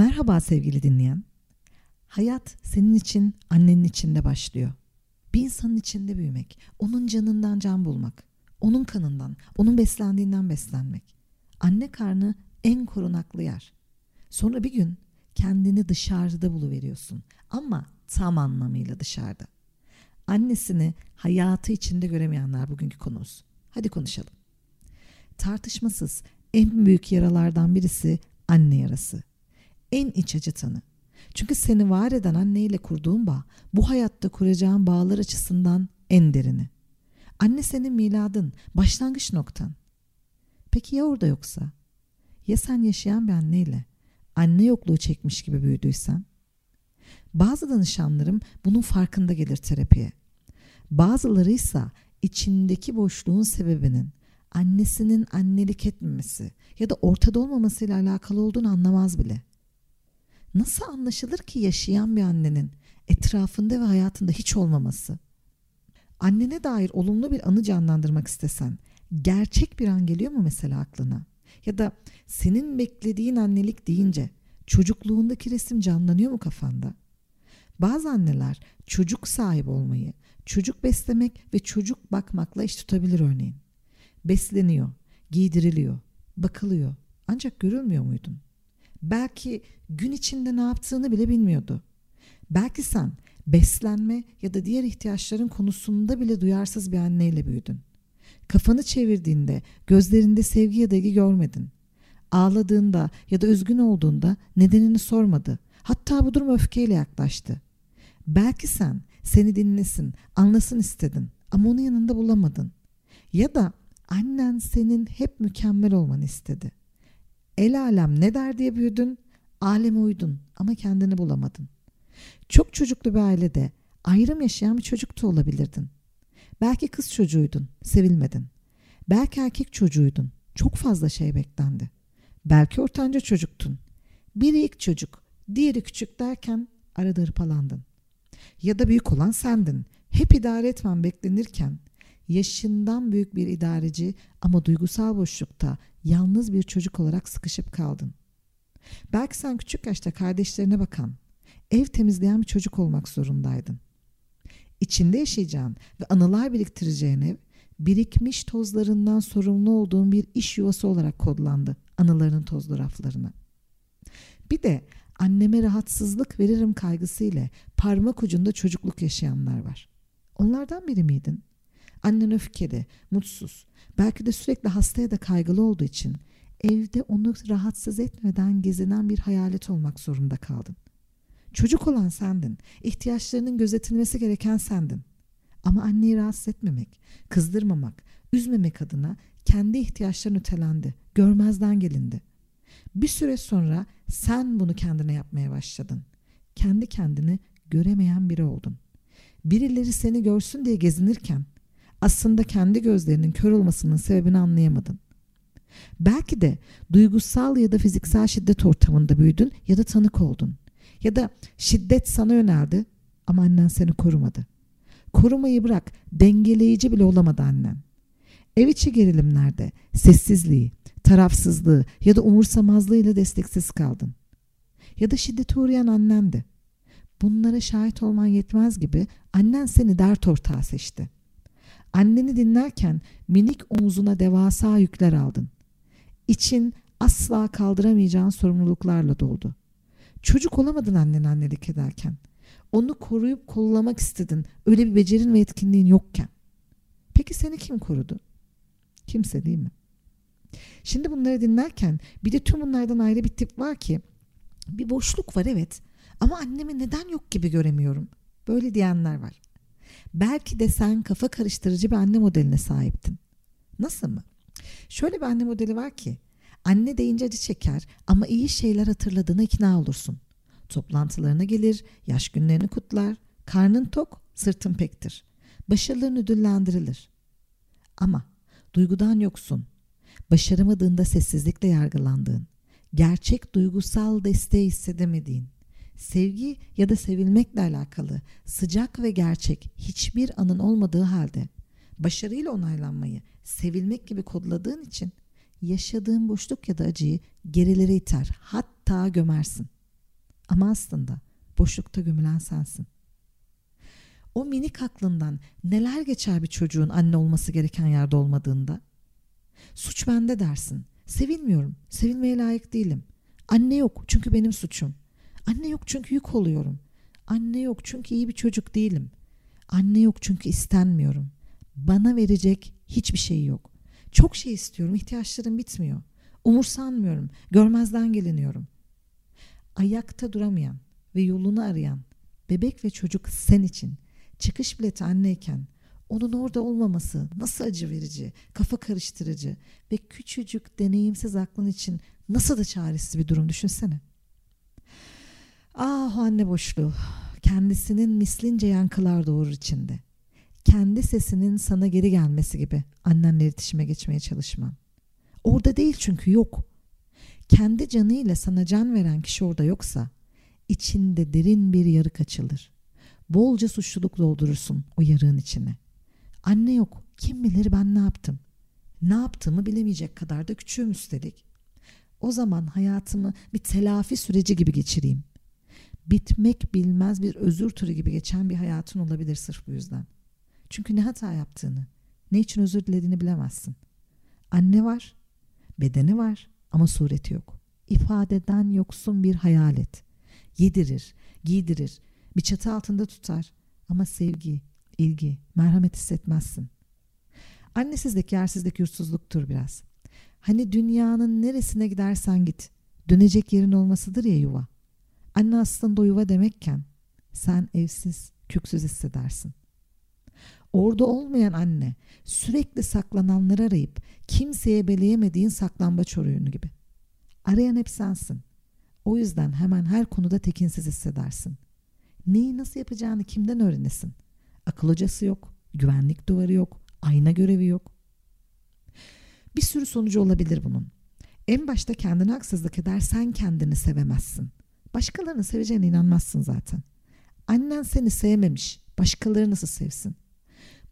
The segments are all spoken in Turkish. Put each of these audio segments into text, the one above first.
Merhaba sevgili dinleyen. Hayat senin için annenin içinde başlıyor. Bir insanın içinde büyümek, onun canından can bulmak, onun kanından, onun beslendiğinden beslenmek. Anne karnı en korunaklı yer. Sonra bir gün kendini dışarıda buluveriyorsun ama tam anlamıyla dışarıda. Annesini hayatı içinde göremeyenler bugünkü konumuz. Hadi konuşalım. Tartışmasız en büyük yaralardan birisi anne yarası. En iç acıtanı. Çünkü seni var eden anneyle kurduğun bağ bu hayatta kuracağın bağlar açısından en derini. Anne senin miladın, başlangıç noktan. Peki ya orada yoksa? Ya sen yaşayan bir anneyle anne yokluğu çekmiş gibi büyüdüysen? Bazı danışanlarım bunun farkında gelir terapiye. Bazıları ise içindeki boşluğun sebebinin annesinin annelik etmemesi ya da ortada olmamasıyla alakalı olduğunu anlamaz bile. Nasıl anlaşılır ki yaşayan bir annenin etrafında ve hayatında hiç olmaması? Annene dair olumlu bir anı canlandırmak istesen gerçek bir an geliyor mu mesela aklına? Ya da senin beklediğin annelik deyince çocukluğundaki resim canlanıyor mu kafanda? Bazı anneler çocuk sahibi olmayı, çocuk beslemek ve çocuk bakmakla iş tutabilir örneğin. Besleniyor, giydiriliyor, bakılıyor. Ancak görülmüyor muydun? Belki gün içinde ne yaptığını bile bilmiyordu. Belki sen beslenme ya da diğer ihtiyaçların konusunda bile duyarsız bir anneyle büyüdün. Kafanı çevirdiğinde gözlerinde sevgi ya da ilgi görmedin. Ağladığında ya da üzgün olduğunda nedenini sormadı. Hatta bu durum öfkeyle yaklaştı. Belki sen seni dinlesin, anlasın istedin ama onun yanında bulamadın. Ya da annen senin hep mükemmel olmanı istedi. El alem ne der diye büyüdün, aleme uydun ama kendini bulamadın. Çok çocuklu bir ailede ayrım yaşayan bir çocuk da olabilirdin. Belki kız çocuğuydun, sevilmedin. Belki erkek çocuğuydun, çok fazla şey beklendi. Belki ortanca çocuktun. Biri ilk çocuk, diğeri küçük derken arada hırpalandın. Ya da büyük olan sendin. Hep idare etmen beklenirken yaşından büyük bir idareci ama duygusal boşlukta yalnız bir çocuk olarak sıkışıp kaldın. Belki sen küçük yaşta kardeşlerine bakan, ev temizleyen bir çocuk olmak zorundaydın. İçinde yaşayacağın ve anılar biriktireceğin ev, birikmiş tozlarından sorumlu olduğun bir iş yuvası olarak kodlandı anılarının tozlu raflarına. Bir de anneme rahatsızlık veririm kaygısıyla parmak ucunda çocukluk yaşayanlar var. Onlardan biri miydin? Annen öfkeli, mutsuz, belki de sürekli hastaya da kaygılı olduğu için evde onu rahatsız etmeden gezinen bir hayalet olmak zorunda kaldın. Çocuk olan sendin, ihtiyaçlarının gözetilmesi gereken sendin. Ama anneyi rahatsız etmemek, kızdırmamak, üzmemek adına kendi ihtiyaçların ötelendi, görmezden gelindi. Bir süre sonra sen bunu kendine yapmaya başladın. Kendi kendini göremeyen biri oldun. Birileri seni görsün diye gezinirken aslında kendi gözlerinin kör olmasının sebebini anlayamadın. Belki de duygusal ya da fiziksel şiddet ortamında büyüdün ya da tanık oldun. Ya da şiddet sana yöneldi ama annen seni korumadı. Korumayı bırak dengeleyici bile olamadı annen. Ev içi gerilimlerde sessizliği, tarafsızlığı ya da umursamazlığıyla desteksiz kaldın. Ya da şiddete uğrayan annendi. Bunlara şahit olman yetmez gibi annen seni dert ortağı seçti. Anneni dinlerken minik omuzuna devasa yükler aldın. İçin asla kaldıramayacağın sorumluluklarla doldu. Çocuk olamadın annen annelik ederken. Onu koruyup kollamak istedin. Öyle bir becerin ve etkinliğin yokken. Peki seni kim korudu? Kimse değil mi? Şimdi bunları dinlerken bir de tüm bunlardan ayrı bir tip var ki bir boşluk var evet ama annemi neden yok gibi göremiyorum. Böyle diyenler var. Belki de sen kafa karıştırıcı bir anne modeline sahiptin. Nasıl mı? Şöyle bir anne modeli var ki anne deyince acı çeker ama iyi şeyler hatırladığına ikna olursun. Toplantılarına gelir, yaş günlerini kutlar, karnın tok, sırtın pektir. Başarıların ödüllendirilir. Ama duygudan yoksun, başaramadığında sessizlikle yargılandığın, gerçek duygusal desteği hissedemediğin, sevgi ya da sevilmekle alakalı sıcak ve gerçek hiçbir anın olmadığı halde başarıyla onaylanmayı sevilmek gibi kodladığın için yaşadığın boşluk ya da acıyı gerilere iter hatta gömersin. Ama aslında boşlukta gömülen sensin. O minik aklından neler geçer bir çocuğun anne olması gereken yerde olmadığında? Suç bende dersin. Sevilmiyorum. Sevilmeye layık değilim. Anne yok çünkü benim suçum. Anne yok çünkü yük oluyorum. Anne yok çünkü iyi bir çocuk değilim. Anne yok çünkü istenmiyorum. Bana verecek hiçbir şey yok. Çok şey istiyorum, ihtiyaçlarım bitmiyor. Umursanmıyorum, görmezden geliniyorum. Ayakta duramayan ve yolunu arayan bebek ve çocuk sen için çıkış bileti anneyken onun orada olmaması nasıl acı verici, kafa karıştırıcı ve küçücük deneyimsiz aklın için nasıl da çaresiz bir durum düşünsene. Ah anne boşluğu kendisinin mislince yankılar doğurur içinde. Kendi sesinin sana geri gelmesi gibi annenle iletişime geçmeye çalışman. Orada değil çünkü yok. Kendi canıyla sana can veren kişi orada yoksa içinde derin bir yarık açılır. Bolca suçluluk doldurursun o yarığın içine. Anne yok. Kim bilir ben ne yaptım? Ne yaptığımı bilemeyecek kadar da küçüğüm üstelik. O zaman hayatımı bir telafi süreci gibi geçireyim. Bitmek bilmez bir özür turu gibi geçen bir hayatın olabilir sırf bu yüzden. Çünkü ne hata yaptığını, ne için özür dilediğini bilemezsin. Anne var, bedeni var ama sureti yok. İfadeden yoksun bir hayalet. Yedirir, giydirir, bir çatı altında tutar ama sevgi, ilgi, merhamet hissetmezsin. Annesizlik, yersizlik, yurtsuzluktur biraz. Hani dünyanın neresine gidersen git, dönecek yerin olmasıdır ya yuva. Anne aslında yuva demekken sen evsiz, köksüz hissedersin. Orada olmayan anne sürekli saklananları arayıp kimseye beleyemediğin saklambaç oyunu gibi. Arayan hep sensin. O yüzden hemen her konuda tekinsiz hissedersin. Neyi nasıl yapacağını kimden öğrenesin? Akıl hocası yok, güvenlik duvarı yok, ayna görevi yok. Bir sürü sonucu olabilir bunun. En başta kendine haksızlık eder sen kendini sevemezsin. Başkalarını seveceğine inanmazsın zaten. Annen seni sevmemiş, başkaları nasıl sevsin?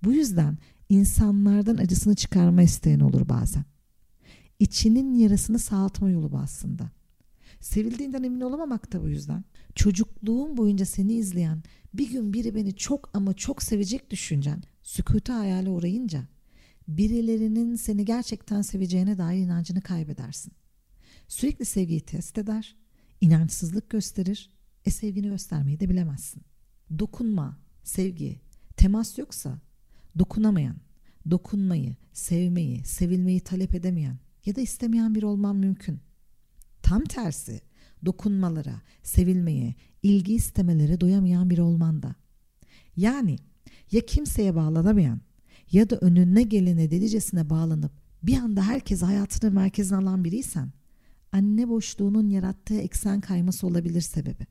Bu yüzden insanlardan acısını çıkarma isteyen olur bazen. İçinin yarasını sağaltma yolu bu aslında. Sevildiğinden emin olamamak da bu yüzden. Çocukluğum boyunca seni izleyen bir gün biri beni çok ama çok sevecek düşüncen sükuta hayale uğrayınca birilerinin seni gerçekten seveceğine dair inancını kaybedersin. Sürekli sevgiyi test eder, inançsızlık gösterir, e sevgini göstermeyi de bilemezsin. Dokunma, sevgi, temas yoksa dokunamayan, dokunmayı, sevmeyi, sevilmeyi talep edemeyen ya da istemeyen bir olman mümkün. Tam tersi dokunmalara, sevilmeye, ilgi istemelere doyamayan biri olman da. Yani ya kimseye bağlanamayan ya da önüne gelene delicesine bağlanıp bir anda herkes hayatının merkezine alan biriysen anne boşluğunun yarattığı eksen kayması olabilir sebebi.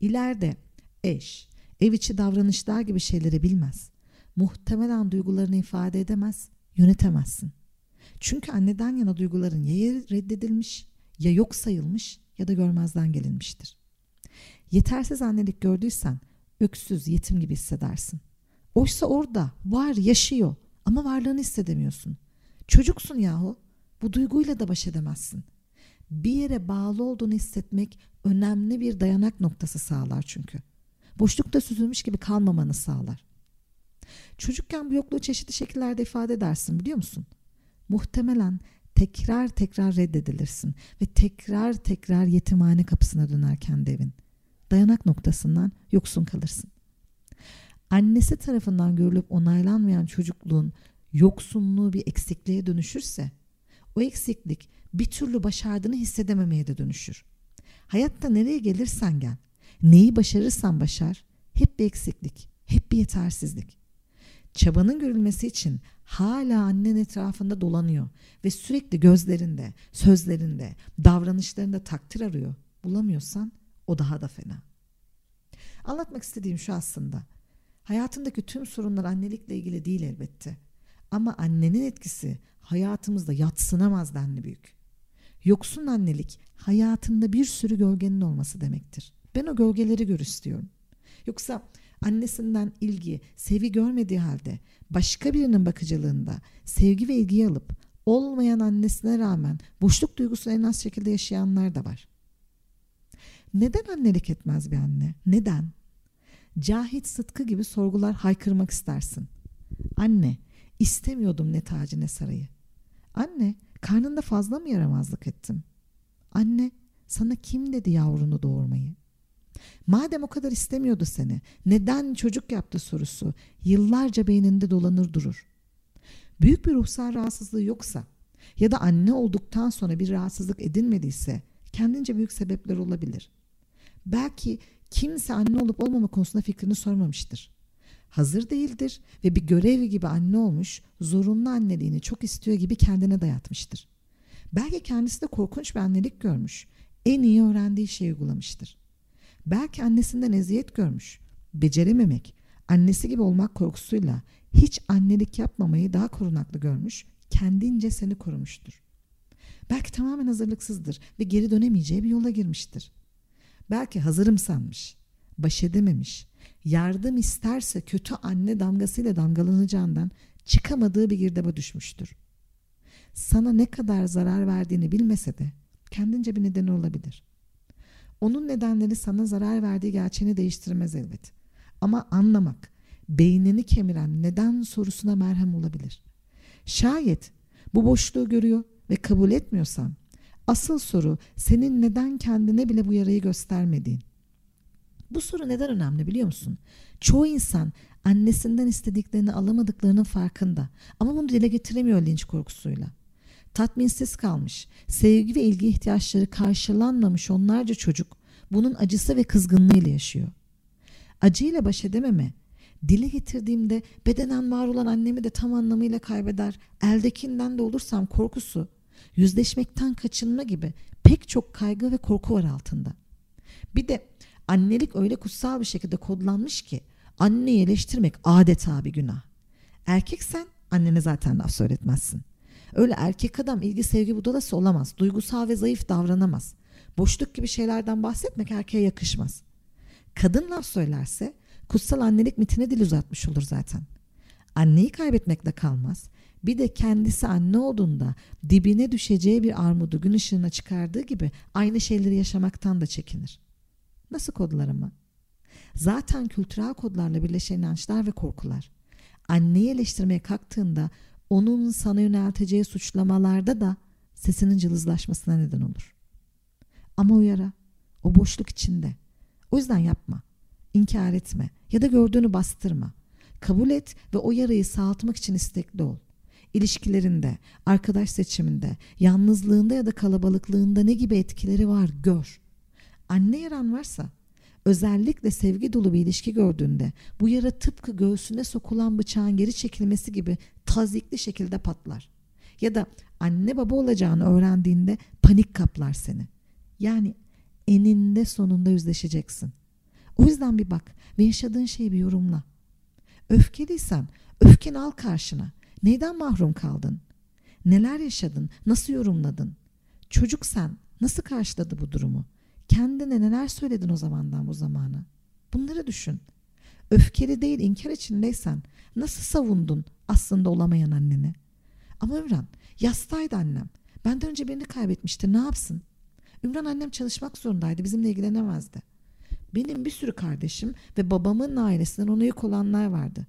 İleride eş, ev içi davranışlar gibi şeyleri bilmez. Muhtemelen duygularını ifade edemez, yönetemezsin. Çünkü anneden yana duyguların ya reddedilmiş ya yok sayılmış ya da görmezden gelinmiştir. Yetersiz annelik gördüysen öksüz, yetim gibi hissedersin. Oysa orada var, yaşıyor ama varlığını hissedemiyorsun. Çocuksun yahu. Bu duyguyla da baş edemezsin. Bir yere bağlı olduğunu hissetmek önemli bir dayanak noktası sağlar çünkü. Boşlukta süzülmüş gibi kalmamanı sağlar. Çocukken bu yokluğu çeşitli şekillerde ifade edersin biliyor musun? Muhtemelen tekrar tekrar reddedilirsin ve tekrar tekrar yetimhane kapısına döner kendi evin. Dayanak noktasından yoksun kalırsın. Annesi tarafından görülüp onaylanmayan çocukluğun yoksunluğu bir eksikliğe dönüşürse o eksiklik bir türlü başardığını hissedememeye de dönüşür. Hayatta nereye gelirsen gel, neyi başarırsan başar, hep bir eksiklik, hep bir yetersizlik. Çabanın görülmesi için hala annen etrafında dolanıyor ve sürekli gözlerinde, sözlerinde, davranışlarında takdir arıyor. Bulamıyorsan o daha da fena. Anlatmak istediğim şu aslında. Hayatındaki tüm sorunlar annelikle ilgili değil elbette. Ama annenin etkisi hayatımızda yatsınamaz denli büyük. Yoksun annelik hayatında bir sürü gölgenin olması demektir. Ben o gölgeleri gör istiyorum. Yoksa annesinden ilgi, sevgi görmediği halde başka birinin bakıcılığında sevgi ve ilgiyi alıp olmayan annesine rağmen boşluk duygusunu en az şekilde yaşayanlar da var. Neden annelik etmez bir anne? Neden? Cahit Sıtkı gibi sorgular haykırmak istersin. Anne, istemiyordum ne tacı ne sarayı. Anne, karnında fazla mı yaramazlık ettim? Anne, sana kim dedi yavrunu doğurmayı? Madem o kadar istemiyordu seni, neden çocuk yaptı sorusu yıllarca beyninde dolanır durur. Büyük bir ruhsal rahatsızlığı yoksa ya da anne olduktan sonra bir rahatsızlık edinmediyse kendince büyük sebepler olabilir. Belki kimse anne olup olmama konusunda fikrini sormamıştır. Hazır değildir ve bir görev gibi anne olmuş, zorunlu anneliğini çok istiyor gibi kendine dayatmıştır. Belki kendisi de korkunç bir annelik görmüş, en iyi öğrendiği şeyi uygulamıştır. Belki annesinden eziyet görmüş, becerememek, annesi gibi olmak korkusuyla hiç annelik yapmamayı daha korunaklı görmüş, kendince seni korumuştur. Belki tamamen hazırlıksızdır ve geri dönemeyeceği bir yola girmiştir. Belki hazırım sanmış, baş edememiş, yardım isterse kötü anne damgasıyla damgalanacağından çıkamadığı bir girdaba düşmüştür. Sana ne kadar zarar verdiğini bilmese de kendince bir nedeni olabilir. Onun nedenleri sana zarar verdiği gerçeğini değiştirmez elbet. Ama anlamak, beynini kemiren neden sorusuna merhem olabilir. Şayet bu boşluğu görüyor ve kabul etmiyorsan asıl soru senin neden kendine bile bu yarayı göstermediğin. Bu soru neden önemli biliyor musun? Çoğu insan annesinden istediklerini alamadıklarının farkında ama bunu dile getiremiyor linç korkusuyla. Tatminsiz kalmış, sevgi ve ilgi ihtiyaçları karşılanmamış onlarca çocuk bunun acısı ve kızgınlığıyla yaşıyor. Acıyla baş edememe, dile getirdiğimde bedenen var olan annemi de tam anlamıyla kaybeder, eldekinden de olursam korkusu, yüzleşmekten kaçınma gibi pek çok kaygı ve korku var altında. Bir de annelik öyle kutsal bir şekilde kodlanmış ki anneyi eleştirmek adeta bir günah. Erkeksen annene zaten laf söyletmezsin. Öyle erkek adam ilgi sevgi budalası olamaz. Duygusal ve zayıf davranamaz. Boşluk gibi şeylerden bahsetmek erkeğe yakışmaz. Kadın laf söylerse kutsal annelik mitine dil uzatmış olur zaten. Anneyi kaybetmekle kalmaz. Bir de kendisi anne olduğunda dibine düşeceği bir armudu gün ışığına çıkardığı gibi aynı şeyleri yaşamaktan da çekinir. Nasıl kodlar ama? Zaten kültürel kodlarla birleşen inançlar ve korkular. Anneyi eleştirmeye kalktığında onun sana yönelteceği suçlamalarda da sesinin cılızlaşmasına neden olur. Ama uyara, o boşluk içinde. O yüzden yapma, inkar etme ya da gördüğünü bastırma. Kabul et ve o yarayı sağaltmak için istekli ol. İlişkilerinde, arkadaş seçiminde, yalnızlığında ya da kalabalıklığında ne gibi etkileri var gör. Anne yaran varsa özellikle sevgi dolu bir ilişki gördüğünde bu yara tıpkı göğsüne sokulan bıçağın geri çekilmesi gibi tazikli şekilde patlar. Ya da anne baba olacağını öğrendiğinde panik kaplar seni. Yani eninde sonunda yüzleşeceksin. O yüzden bir bak ve yaşadığın şeyi bir yorumla. Öfkeliysen öfkeni al karşına. Neyden mahrum kaldın? Neler yaşadın? Nasıl yorumladın? Çocuk sen nasıl karşıladı bu durumu? Kendine neler söyledin o zamandan bu zamana? Bunları düşün. Öfkeli değil inkar içindeysen nasıl savundun aslında olamayan anneni? Ama Ümran yastaydı annem. Benden önce birini kaybetmişti ne yapsın? Ümran annem çalışmak zorundaydı bizimle ilgilenemezdi. Benim bir sürü kardeşim ve babamın ailesinden ona yük olanlar vardı.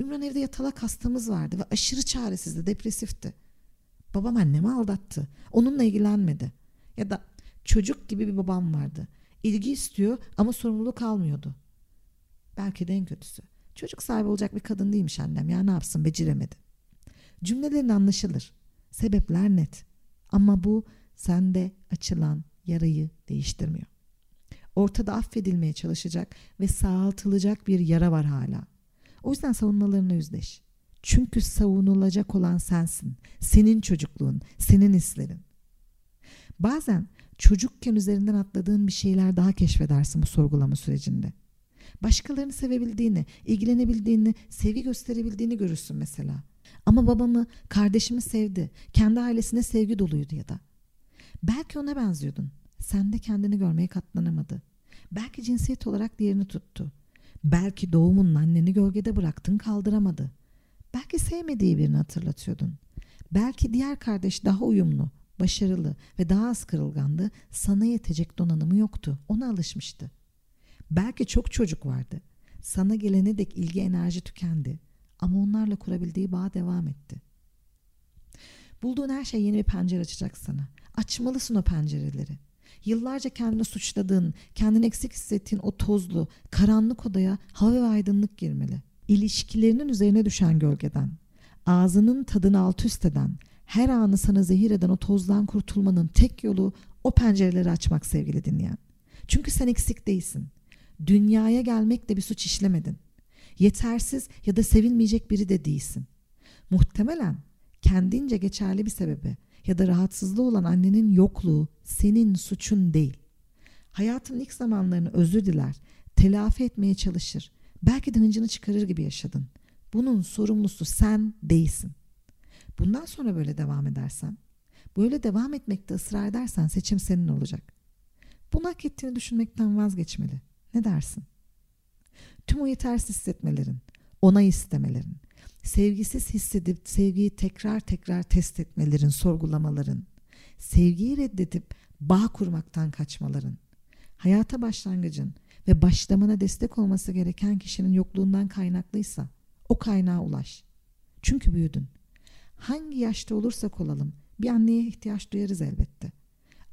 Ümran evde yatalak hastamız vardı ve aşırı çaresizdi, depresifti. Babam annemi aldattı. Onunla ilgilenmedi. Ya da çocuk gibi bir babam vardı. İlgi istiyor ama sorumluluk almıyordu. Belki de en kötüsü. Çocuk sahibi olacak bir kadın değilmiş annem ya ne yapsın beceremedi. Cümlelerin anlaşılır. Sebepler net. Ama bu sende açılan yarayı değiştirmiyor. Ortada affedilmeye çalışacak ve sağaltılacak bir yara var hala. O yüzden savunmalarına yüzleş. Çünkü savunulacak olan sensin. Senin çocukluğun, senin hislerin. Bazen çocukken üzerinden atladığın bir şeyler daha keşfedersin bu sorgulama sürecinde. Başkalarını sevebildiğini, ilgilenebildiğini, sevgi gösterebildiğini görürsün mesela. Ama babamı, kardeşimi sevdi. Kendi ailesine sevgi doluydu ya da. Belki ona benziyordun. Sen de kendini görmeye katlanamadı. Belki cinsiyet olarak diğerini tuttu. Belki doğumunun anneni gölgede bıraktın kaldıramadı. Belki sevmediği birini hatırlatıyordun. Belki diğer kardeş daha uyumlu, başarılı ve daha az kırılgandı. Sana yetecek donanımı yoktu. Ona alışmıştı. Belki çok çocuk vardı. Sana gelene dek ilgi enerji tükendi. Ama onlarla kurabildiği bağ devam etti. Bulduğun her şey yeni bir pencere açacak sana. Açmalısın o pencereleri. Yıllarca kendini suçladığın, kendini eksik hissettiğin o tozlu, karanlık odaya hava ve aydınlık girmeli. İlişkilerinin üzerine düşen gölgeden, ağzının tadını alt üst eden, her anı sana zehir eden o tozdan kurtulmanın tek yolu o pencereleri açmak sevgili dinleyen. Çünkü sen eksik değilsin. Dünyaya gelmekle bir suç işlemedin. Yetersiz ya da sevilmeyecek biri de değilsin. Muhtemelen kendince geçerli bir sebebi ya da rahatsızlığı olan annenin yokluğu senin suçun değil. Hayatın ilk zamanlarını özür diler, telafi etmeye çalışır. Belki de hıncını çıkarır gibi yaşadın. Bunun sorumlusu sen değilsin. Bundan sonra böyle devam edersen, böyle devam etmekte ısrar edersen seçim senin olacak. Bunu hak ettiğini düşünmekten vazgeçmeli. Ne dersin? Tüm o yetersiz hissetmelerin, onay istemelerin, sevgisiz hissedip sevgiyi tekrar tekrar test etmelerin, sorgulamaların, sevgiyi reddedip bağ kurmaktan kaçmaların, hayata başlangıcın ve başlamana destek olması gereken kişinin yokluğundan kaynaklıysa o kaynağa ulaş. Çünkü büyüdün. Hangi yaşta olursak olalım bir anneye ihtiyaç duyarız elbette.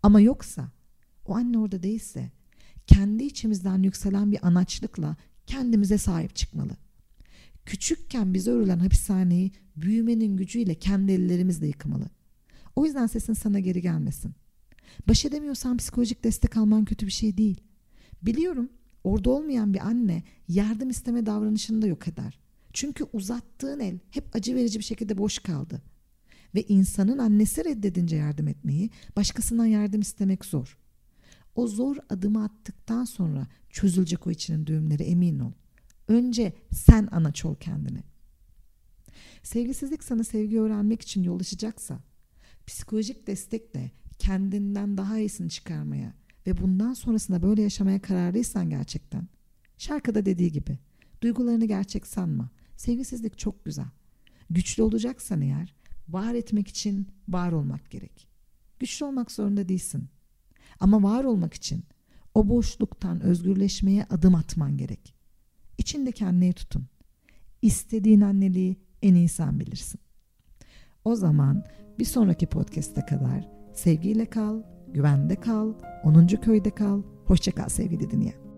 Ama yoksa o anne orada değilse kendi içimizden yükselen bir anaçlıkla kendimize sahip çıkmalı. Küçükken bize örülen hapishaneyi büyümenin gücüyle kendi ellerimizle yıkamalı. O yüzden sesin sana geri gelmesin. Baş edemiyorsan psikolojik destek alman kötü bir şey değil. Biliyorum orada olmayan bir anne yardım isteme davranışını da yok eder. Çünkü uzattığın el hep acı verici bir şekilde boş kaldı. Ve insanın annesi reddedince yardım etmeyi, başkasından yardım istemek zor. O zor adımı attıktan sonra çözülecek o içinin düğümleri emin ol. Önce sen anaç ol kendini. Sevgisizlik sana sevgi öğrenmek için yol açacaksa, psikolojik destekle kendinden daha iyisini çıkarmaya ve bundan sonrasında böyle yaşamaya kararlıysan gerçekten, şarkıda dediği gibi, duygularını gerçek sanma. Sevgisizlik çok güzel. Güçlü olacaksan eğer, var etmek için var olmak gerek. Güçlü olmak zorunda değilsin. Ama var olmak için o boşluktan özgürleşmeye adım atman gerek. İçindeki anneyi tutun. İstediğin anneliği en iyi sen bilirsin. O zaman bir sonraki podcast'e kadar sevgiyle kal, güvende kal, 10. köyde kal. Hoşçakal sevgili dinleyen.